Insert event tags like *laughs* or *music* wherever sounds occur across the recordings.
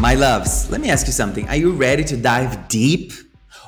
My loves, let me ask you something. Are you ready to dive deep?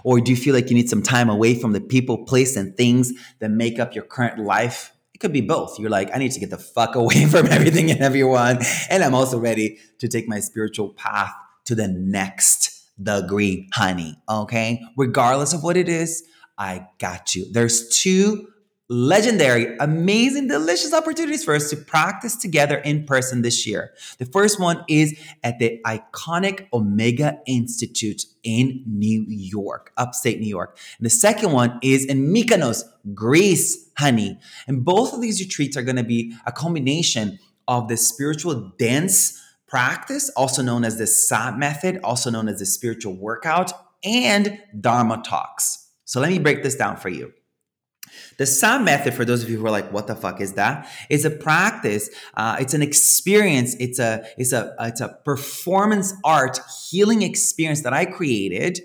Or do you feel like you need some time away from the people, place, and things that make up your current life? It could be both. You're like, I need to get the fuck away *laughs* from everything and everyone. And I'm also ready to take my spiritual path to the next degree, honey. Okay? Regardless of what it is, I got you. There's two legendary, amazing, delicious opportunities for us to practice together in person this year. The first one is at the iconic Omega Institute in New York, upstate New York. And the second one is in Mykonos, Greece, honey. And both of these retreats are going to be a combination of the spiritual dance practice, also known as the SAH method, also known as the spiritual workout, and Dharma talks. So let me break this down for you. The SAH method, for those of you who are like, "What the fuck is that?" Is a practice. Uh, it's an experience. It's a it's a it's a performance art healing experience that I created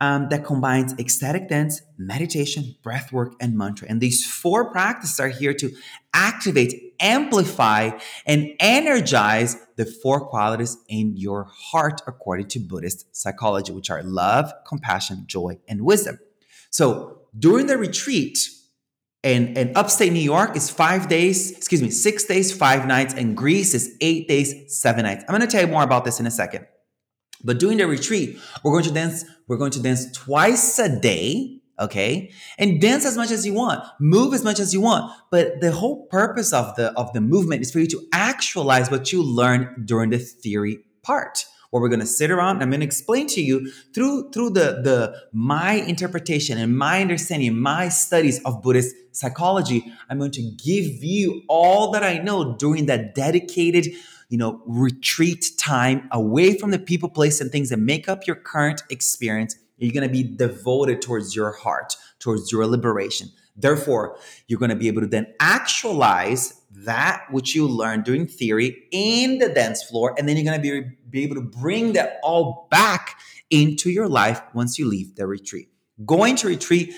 um, that combines ecstatic dance, meditation, breath work, and mantra. And these four practices are here to activate, amplify, and energize the four qualities in your heart, according to Buddhist psychology, which are love, compassion, joy, and wisdom. So during the retreat, and, and upstate New York is five days, excuse me, six days, five nights, and Greece is eight days, seven nights. I'm gonna tell you more about this in a second. But during the retreat, we're going to dance, we're going to dance twice a day, okay? And dance as much as you want, move as much as you want. But the whole purpose of the of the movement is for you to actualize what you learned during the theory part where we're going to sit around and I'm going to explain to you through through the the my interpretation and my understanding, my studies of Buddhist psychology. I'm going to give you all that I know during that dedicated, you know, retreat time away from the people, place, and things that make up your current experience. You're going to be devoted towards your heart, towards your liberation. Therefore, you're going to be able to then actualize that which you learned during theory in the dance floor, and then you're going to be, be able to bring that all back into your life once you leave the retreat. Going to retreat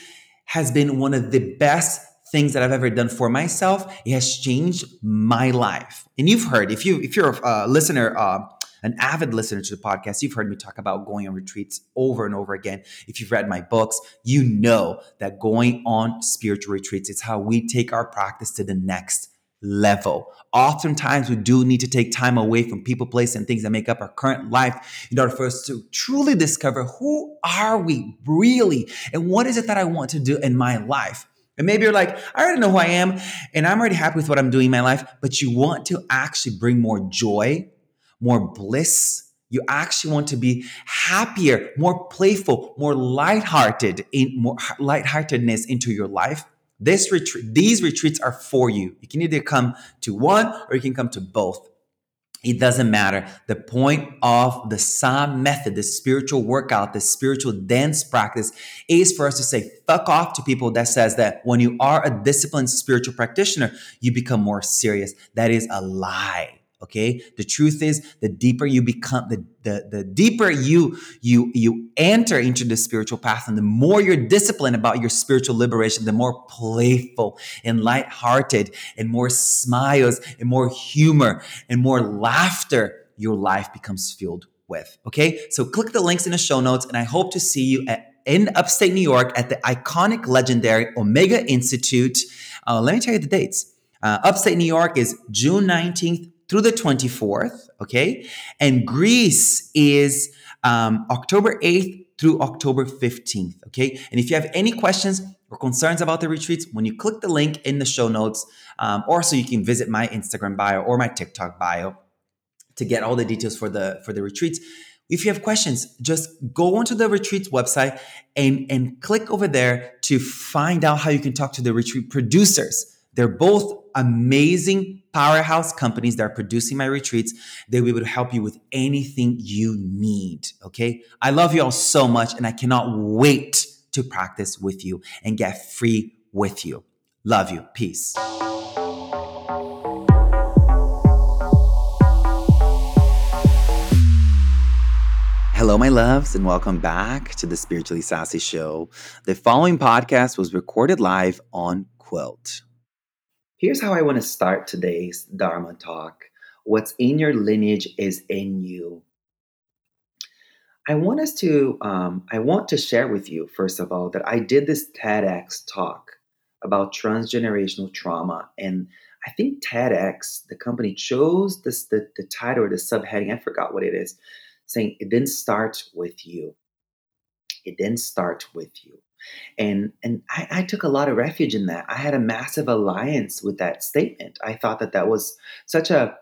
has been one of the best things that I've ever done for myself. It has changed my life. And you've heard, if you if you're a listener, uh, an avid listener to the podcast, you've heard me talk about going on retreats over and over again. If you've read my books, you know that going on spiritual retreats is how we take our practice to the next level. Oftentimes, we do need to take time away from people, place, and things that make up our current life in order for us to truly discover who are we really and what is it that I want to do in my life. And maybe you're like, I already know who I am and I'm already happy with what I'm doing in my life, but you want to actually bring more joy, more bliss. You actually want to be happier, more playful, more lighthearted, in more lightheartedness into your life. This retreat, these retreats are for you. You can either come to one or you can come to both. It doesn't matter. The point of the SAH method, the spiritual workout, the spiritual dance practice is for us to say fuck off to people that says that when you are a disciplined spiritual practitioner, you become more serious. That is a lie. Okay. The truth is the deeper you become, the, the, the deeper you, you, you enter into the spiritual path and the more you're disciplined about your spiritual liberation, the more playful and lighthearted and more smiles and more humor and more laughter your life becomes filled with. Okay. So click the links in the show notes and I hope to see you at, in upstate New York at the iconic, legendary Omega Institute. Uh, let me tell you the dates. Uh, upstate New York is June 19th through the 24th, okay? And Greece is um, October 8th through October 15th, okay? And if you have any questions or concerns about the retreats, when you click the link in the show notes, um, or so you can visit my Instagram bio or my TikTok bio to get all the details for the for the retreats. If you have questions, just go onto the retreat's website and, and click over there to find out how you can talk to the retreat producers. They're both amazing powerhouse companies that are producing my retreats. They will be able to help you with anything you need. Okay. I love you all so much and I cannot wait to practice with you and get free with you. Love you. Peace. Hello, my loves, and welcome back to the Spiritually Sassy Show. The following podcast was recorded live on Quilt. Here's how I want to start today's Dharma talk What's in your lineage is in you. I want us to, um, I want to share with you, first of all, that I did this TEDx talk about transgenerational trauma. And I think TEDx, the company, chose this, the, the title or the subheading, I forgot what it is saying it didn't start with you. It didn't start with you. And and I, I, took a lot of refuge in that. I had a massive alliance with that statement. I thought that that was such a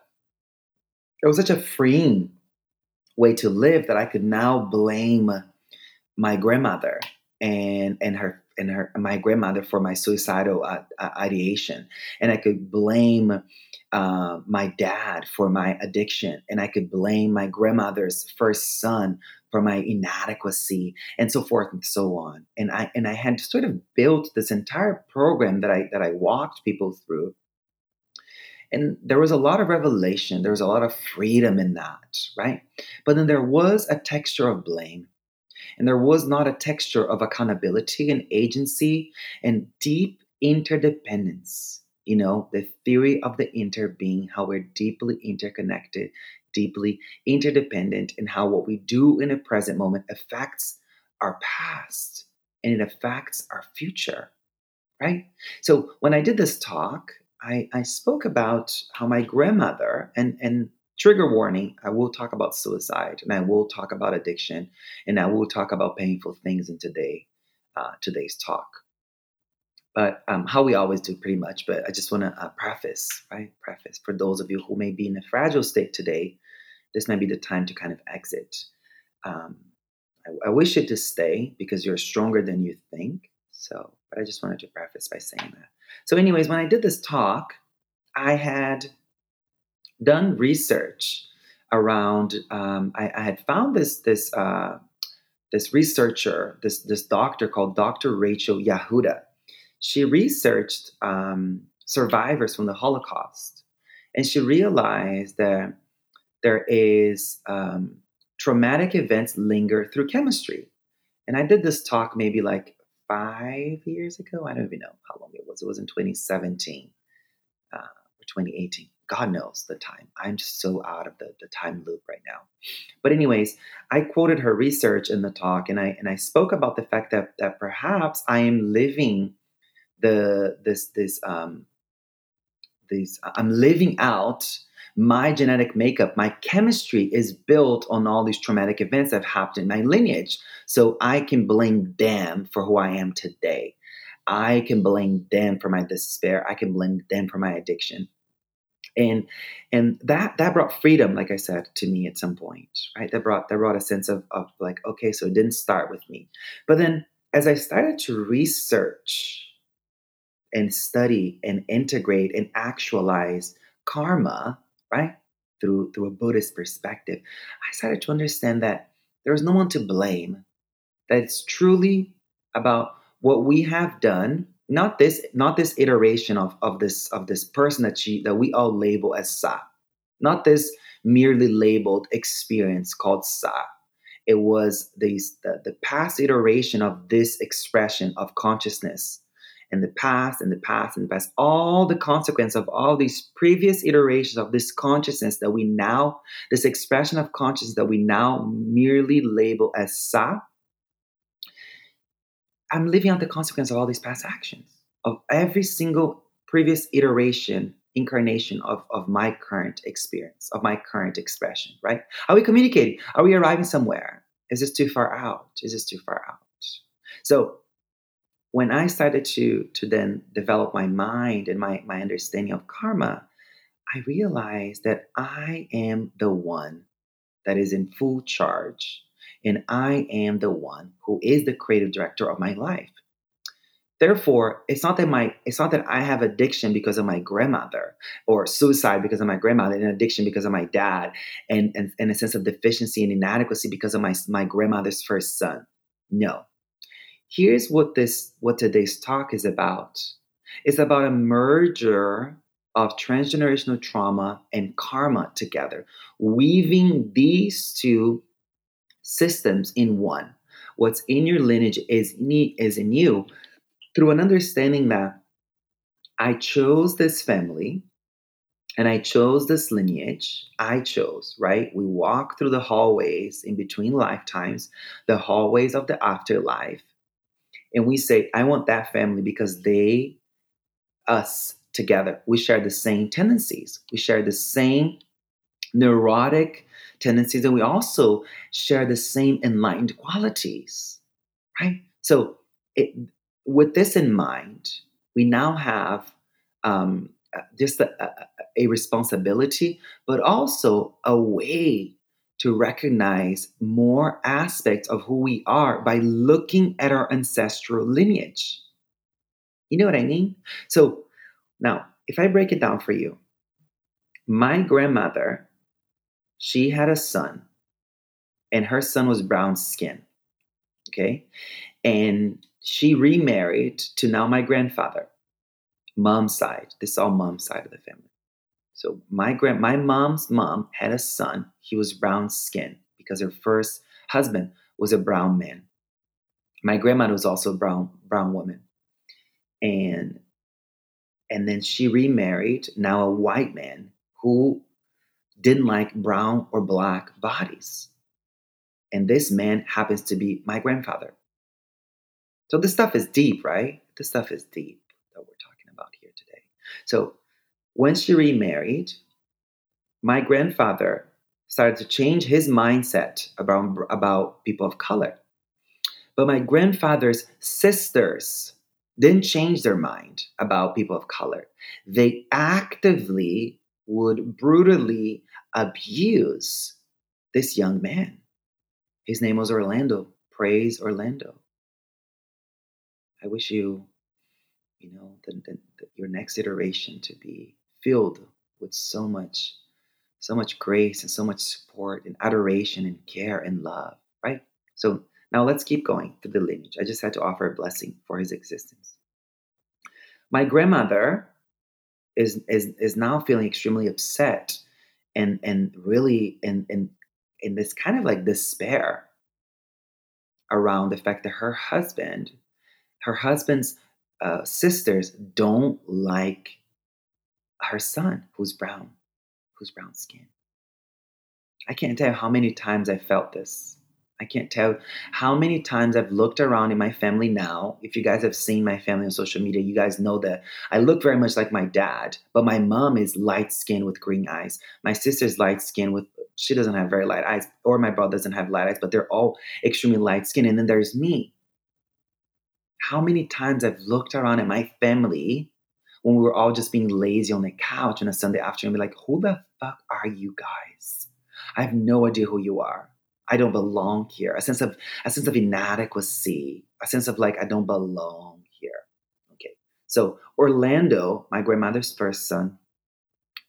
it was such a freeing way to live that I could now blame my grandmother and and her and her my grandmother for my suicidal uh, uh, ideation, and I could blame uh, my dad for my addiction, and I could blame my grandmother's first son for my inadequacy, and so forth and so on. And I and I had sort of built this entire program that I that I walked people through. And there was a lot of revelation. There was a lot of freedom in that, right? But then there was a texture of blame and there was not a texture of accountability and agency and deep interdependence. You know, the theory of the interbeing, how we're deeply interconnected, deeply interdependent, and how what we do in a present moment affects our past and it affects our future, right? So when I did this talk, I, I spoke about how my grandmother, and, and trigger warning i will talk about suicide and i will talk about addiction and i will talk about painful things in today uh, today's talk but um, how we always do pretty much but i just want to uh, preface right preface for those of you who may be in a fragile state today this might be the time to kind of exit um, I, I wish it to stay because you're stronger than you think so but i just wanted to preface by saying that so anyways when i did this talk i had done research around. Um, I, I, had found this this uh, this researcher, this this doctor called Dr. Rachel Yehuda. She researched um, survivors from the Holocaust, and she realized that there is um, traumatic events linger through chemistry. And I did this talk maybe like five years ago. I don't even know how long it was. It was in 2017 uh, or 2018. God knows the time. I'm just so out of the, the time loop right now. But anyways, I quoted her research in the talk and I and I spoke about the fact that that perhaps I am living the this this um these I'm living out my genetic makeup, my chemistry is built on all these traumatic events that have happened in my lineage. So I can blame them for who I am today. I can blame them for my despair. I can blame them for my addiction and and that that brought freedom like i said to me at some point right that brought that brought a sense of of like okay so it didn't start with me but then as i started to research and study and integrate and actualize karma right? Through through a buddhist perspective. I started to understand that there is no one to blame that it's truly about what we have done not this not this iteration of of this of this person that she that we all label as Sah. Not this merely labeled experience called Sah. It was these the, the past iteration of this expression of consciousness in the past and the past and the past all the consequence of all these previous iterations of this consciousness that we now this expression of consciousness that we now merely label as Sah I'm living out the consequence of all these past actions, of every single previous iteration, incarnation of, of my current experience, of my current expression, right? Are we communicating? Are we arriving somewhere? Is this too far out? Is this too far out? So when I started to to then develop my mind and my, my understanding of karma, I realized that I am the one that is in full charge, and I am the one who is the creative director of my life. Therefore, it's not that my it's not that I have addiction because of my grandmother or suicide because of my grandmother and addiction because of my dad and, and, and a sense of deficiency and inadequacy because of my my grandmother's first son. No. Here's what this what today's talk is about. It's about a merger of transgenerational trauma and karma together, weaving these two systems in one. What's in your lineage is in, is in you through an understanding that I chose this family and I chose this lineage. I chose, right? We walk through the hallways in between lifetimes, the hallways of the afterlife. And we say, I want that family because they, us together, we share the same tendencies. We share the same neurotic tendencies, and we also share the same enlightened qualities, right? So, it, with this in mind, we now have um, uh, just a, a, a responsibility, but also a way to recognize more aspects of who we are by looking at our ancestral lineage. You know what I mean? So now, if I break it down for you, my grandmother, she had a son, and her son was brown skin. Okay. And she remarried to now my grandfather, mom's side. This is all mom's side of the family. So my grand, my mom's mom had a son. He was brown skin because her first husband was a brown man. My grandmother was also a brown brown woman, and and then she remarried now a white man who didn't like brown or black bodies. And this man happens to be my grandfather. So this stuff is deep, right? This stuff is deep that we're talking about here today. So when she remarried, my grandfather started to change his mindset about, about people of color. But my grandfather's sisters didn't change their mind about people of color. They actively would brutally abuse this young man. His name was Orlando. Praise Orlando. I wish you, you know, the, the, the, your next iteration to be filled with so much, so much grace and so much support and adoration and care and love, right? So now let's keep going through the lineage. I just had to offer a blessing for his existence. My grandmother is is is now feeling extremely upset and and really in in in this kind of like despair around the fact that her husband her husband's uh, sisters don't like her son, who's brown, who's brown skin. I can't tell how many times I felt this. I can't tell how many times I've looked around in my family now. If you guys have seen my family on social media, you guys know that I look very much like my dad, but my mom is light skinned with green eyes. My sister's light skinned with, she doesn't have very light eyes, or my brother doesn't have light eyes, but they're all extremely light skinned. And then there's me how many times I've looked around at my family when we were all just being lazy on the couch on a Sunday afternoon, be like, who the fuck are you guys? I have no idea who you are. I don't belong here. A sense of a sense of inadequacy, a sense of like I don't belong here. Okay. So Orlando, my grandmother's first son,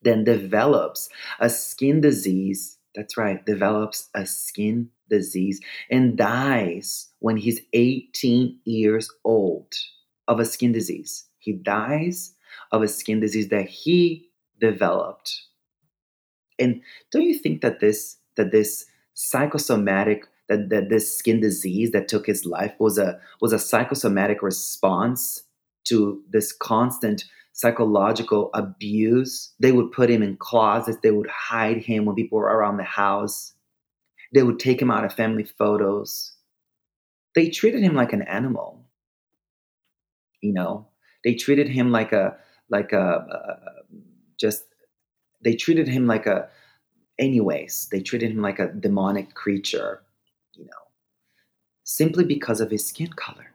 then develops a skin disease. That's right, develops a skin disease and dies when he's 18 years old of a skin disease. He dies of a skin disease that he developed. And don't you think that this that this psychosomatic that, that this skin disease that took his life was a was a psychosomatic response to this constant psychological abuse. They would put him in closets, they would hide him when people were around the house. They would take him out of family photos. They treated him like an animal. You know, they treated him like a like a uh, just they treated him like a anyways they treated him like a demonic creature you know simply because of his skin color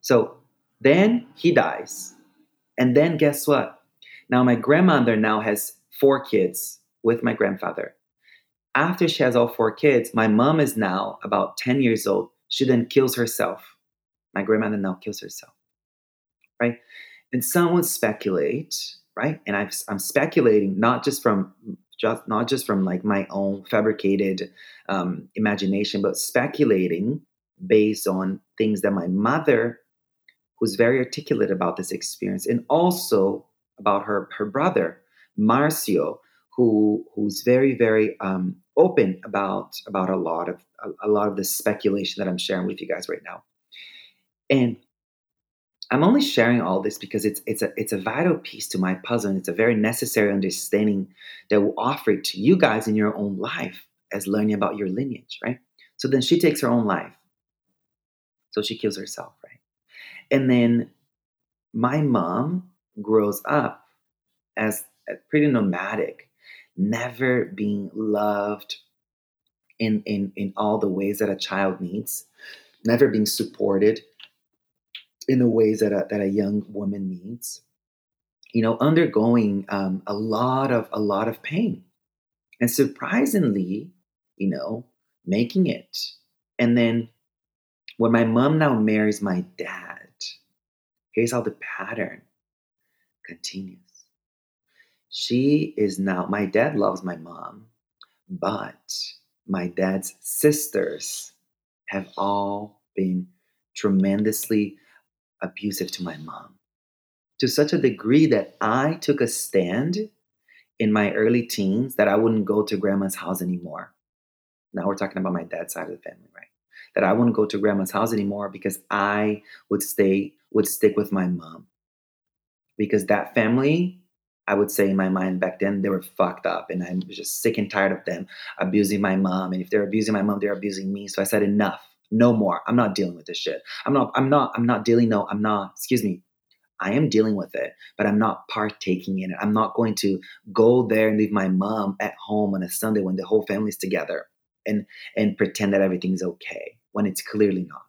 so then he dies and then guess what now my grandmother now has four kids with my grandfather after she has all four kids, my mom is now about 10 years old. She then kills herself. My grandmother now kills herself. Right? And someone speculate, right? And i am speculating not just from just not just from like my own fabricated um, imagination, but speculating based on things that my mother, who's very articulate about this experience, and also about her her brother Marcio, who who's very very um, open about about a lot of a, a lot of the speculation that I'm sharing with you guys right now. And I'm only sharing all this because it's it's a it's a vital piece to my puzzle and it's a very necessary understanding that will offer it to you guys in your own life as learning about your lineage, right? So then she takes her own life. So she kills herself, right? And then my mom grows up as pretty nomadic, never being loved in, in, in all the ways that a child needs, never being supported in the ways that a, that a young woman needs. You know, undergoing um, a lot of a lot of pain, and surprisingly, you know, making it. And then when my mom now marries my dad, here's how the pattern continues. She is now, my dad loves my mom, but my dad's sisters have all been tremendously abusive to my mom to such a degree that I took a stand in my early teens that I wouldn't go to grandma's house anymore. Now we're talking about my dad's side of the family, right? That I wouldn't go to grandma's house anymore because I would stay, would stick with my mom. Because that family, I would say in my mind back then, they were fucked up. And I was just sick and tired of them abusing my mom. And if they're abusing my mom, they're abusing me. So I said, enough no more. I'm not dealing with this shit. I'm not, I'm not, I'm not dealing. No, I'm not, excuse me. I am dealing with it, but I'm not partaking in it. I'm not going to go there and leave my mom at home on a Sunday when the whole family's together and and pretend that everything's okay when it's clearly not.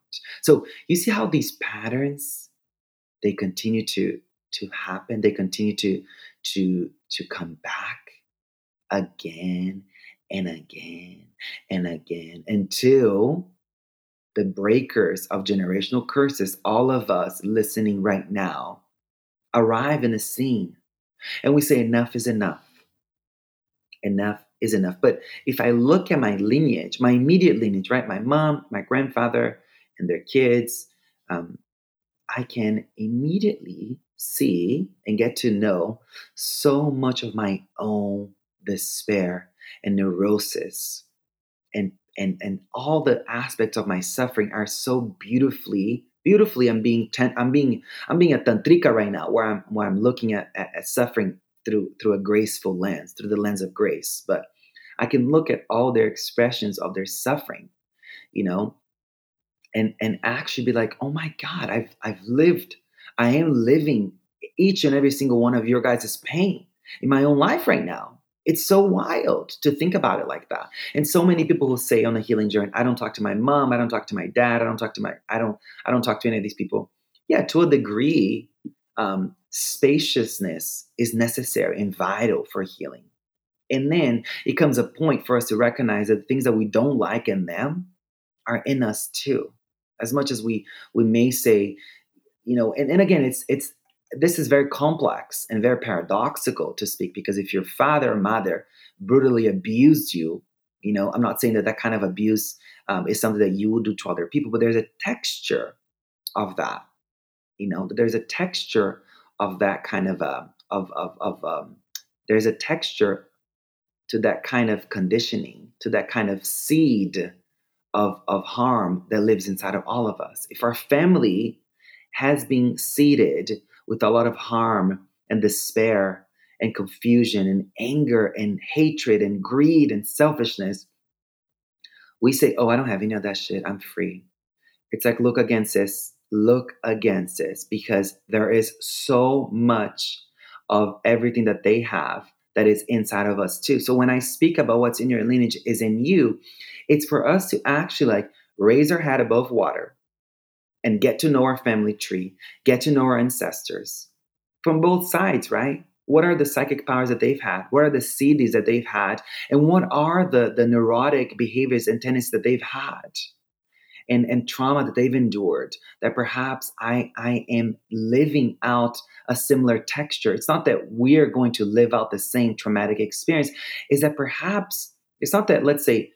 So you see how these patterns they continue to to happen. They continue to to to come back again and again and again until the breakers of generational curses, all of us listening right now, arrive in a scene and we say, enough is enough. Enough is enough. But if I look at my lineage, my immediate lineage, right? My mom, my grandfather, and their kids, um, I can immediately see and get to know so much of my own despair and neurosis and and and all the aspects of my suffering are so beautifully beautifully i'm being ten, i'm being i'm being a tantrika right now where i'm where i'm looking at, at, at suffering through through a graceful lens through the lens of grace. But i can look at all their expressions of their suffering you know and and actually be like oh my god i've i've lived i am living each and every single one of your guys' pain in my own life right now it's so wild to think about it like that. And so many people who say on a healing journey, I don't talk to my mom, I don't talk to my dad, I don't talk to my, I don't, I don't talk to any of these people. Yeah, to a degree, um, spaciousness is necessary and vital for healing. And then it comes a point for us to recognize that things that we don't like in them are in us too. As much as we we may say, you know, and, and again, it's it's this is very complex and very paradoxical to speak because if your father or mother brutally abused you, you know, I'm not saying that that kind of abuse um, is something that you will do to other people, but there's a texture of that, you know, there's a texture of that kind of, uh, of, of, of um, there's a texture to that kind of conditioning, to that kind of seed of, of harm that lives inside of all of us. If our family has been seeded with a lot of harm and despair and confusion and anger and hatred and greed and selfishness, we say, Oh, I don't have any of that shit. I'm free. It's like, look against this, look against this, because there is so much of everything that they have that is inside of us too. So when I speak about what's in your lineage is in you, it's for us to actually like raise our head above water and get to know our family tree, get to know our ancestors. From both sides, right? what are the psychic powers that they've had? What are the CDs that they've had? And what are the the neurotic behaviors and tendencies that they've had? And and trauma that they've endured that perhaps i i am living out a similar texture. It's not that we're going to live out the same traumatic experience. Is that perhaps it's not that let's say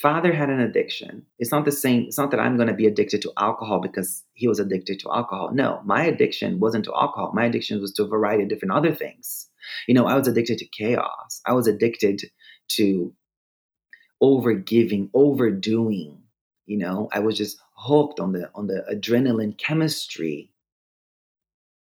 father had an addiction. It's not the same it's not that i'm going to be addicted to alcohol because he was addicted to alcohol. No my addiction wasn't to alcohol. My addiction was to a variety of different other things. You know i was addicted to chaos. I was addicted to overgiving overdoing you know? I was just hooked on the on the adrenaline chemistry.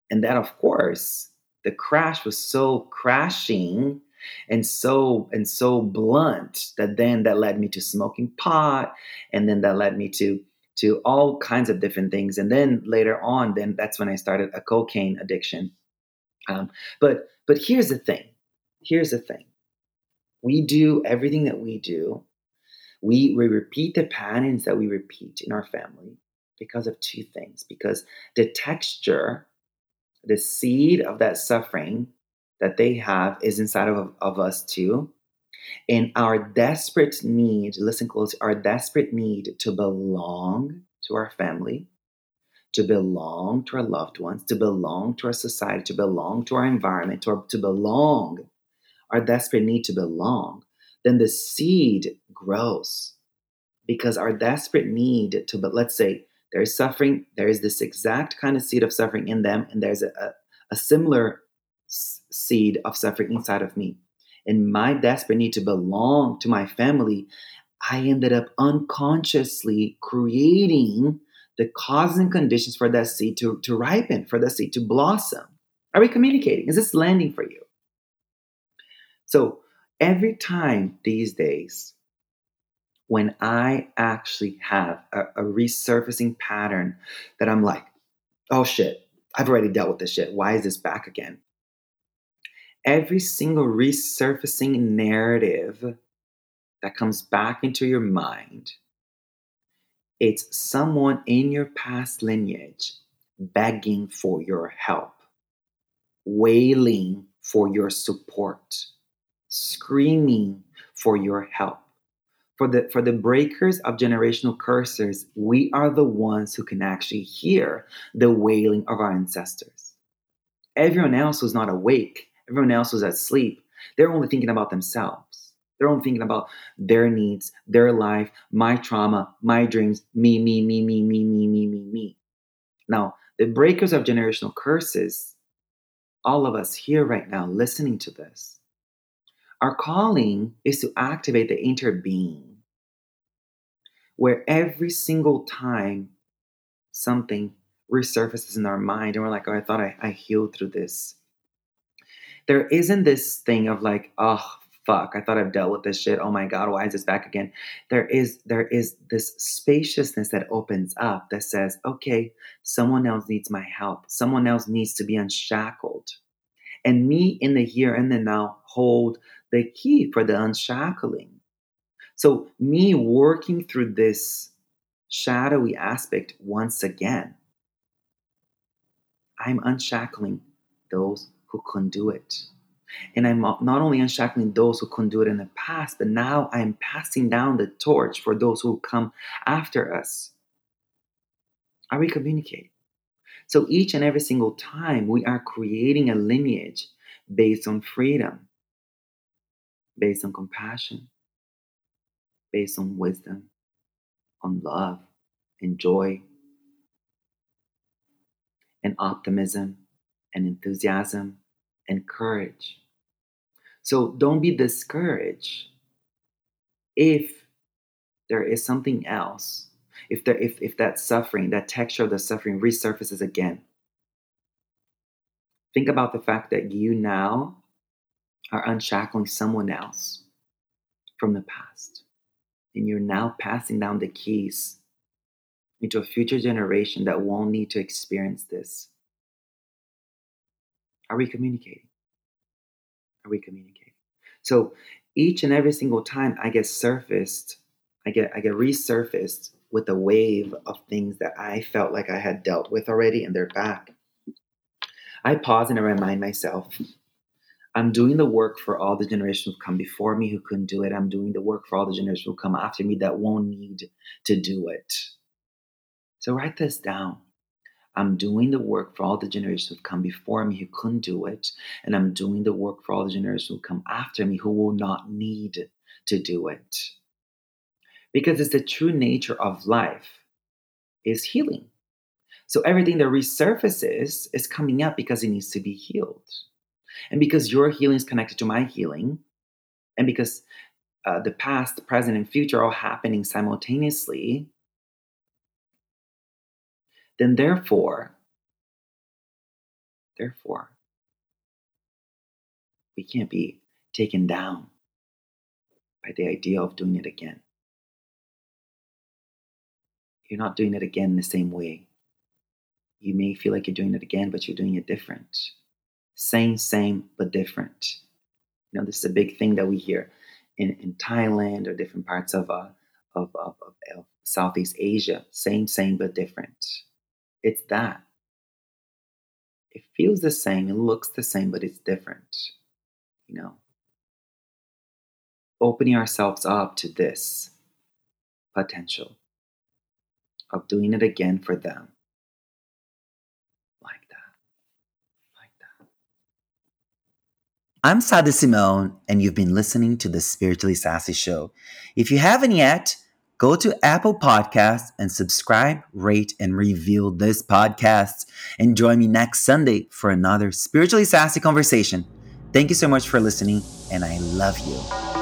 And that of course the crash was so crashing and so and so blunt that then that led me to smoking pot and then that led me to to all kinds of different things. And then later on then that's when i started a cocaine addiction. Um, but but here's the thing. Here's the thing. We do everything that we do. We, we repeat the patterns that we repeat in our family because of two things. Because the texture the seed of that suffering that they have is inside of, of us too. And our desperate need listen close our desperate need to belong to our family to belong to our loved ones to belong to our society to belong to our environment to, to belong our desperate need to belong then the seed grows. Because our desperate need to, but let's say there is suffering, there is this exact kind of seed of suffering in them, and there's a, a, a similar seed of suffering inside of me. And my desperate need to belong to my family, I ended up unconsciously creating the causes and conditions for that seed to, to ripen, for that seed to blossom. Are we communicating? Is this landing for you? So every time these days when I actually have a, a, resurfacing pattern that I'm like, oh shit, I've already dealt with this shit. Why is this back again? Every single resurfacing narrative that comes back into your mind, it's someone in your past lineage begging for your help, wailing for your support, screaming for your help for the for the breakers of generational curses, we are the ones who can actually hear the wailing of our ancestors. Everyone else who's not awake, everyone else who's asleep, they're only thinking about themselves. They're only thinking about their needs, their life, my trauma, my dreams, me, me, me, me, me, me, me, me, me. Now, the breakers of generational curses, all of us here right now listening to this, our calling is to activate the interbeing where every single time something resurfaces in our mind and we're like, oh, I thought I, I healed through this. There isn't this thing of like, oh, fuck, I thought I've dealt with this shit. Oh my God, why is this back again? There is there is this spaciousness that opens up that says, okay, someone else needs my help. Someone else needs to be unshackled. And me in the here and the now hold the key for the unshackling. So, me working through this shadowy aspect once again, I'm unshackling those who couldn't do it. And I'm not only unshackling those who couldn't do it in the past, but now I'm passing down the torch for those who come after us. Are we communicating? So each and every single time we are creating a lineage based on freedom, based on compassion, based on wisdom, on love, and joy, and optimism, and enthusiasm, and courage. So don't be discouraged if there is something else, if, there, if, if that suffering, that texture of the suffering resurfaces again. Think about the fact that you now are unshackling someone else from the past and you're now passing down the keys into a future generation that won't need to experience this. Are we communicating? Are we communicating? So each and every single time I get surfaced, I get I get resurfaced with a wave of things that I felt like I had dealt with already and they're back. I pause and I remind myself, I'm doing the work for all the generations who come before me who couldn't do it. I'm doing the work for all the generations who come after me that won't need to do it. So write this down. I'm doing the work for all the generations who've come before me who couldn't do it. And I'm doing the work for all the generations who come after me who will not need to do it. Because it's the true nature of life is healing. So everything that resurfaces is coming up because it needs to be healed. And because your healing is connected to my healing, and because uh, the past, present, and future are all happening simultaneously, then therefore, therefore, we can't be taken down by the idea of doing it again. You're not doing it again the same way. You may feel like you're doing it again, but you're doing it different. Same, same, but different. You know, this is a big thing that we hear in, in Thailand or different parts of, uh, of, of, of, of Southeast Asia. Same, same, but different. It's that. It feels the same, it looks the same, but it's different. You know, opening ourselves up to this potential of doing it again for them. Like that. Like that. I'm Sada Simone, and you've been listening to the Spiritually Sassy Show. If you haven't yet, go to Apple Podcasts and subscribe, rate, and review this podcast. And join me next Sunday for another spiritually sassy conversation. Thank you so much for listening, and I love you.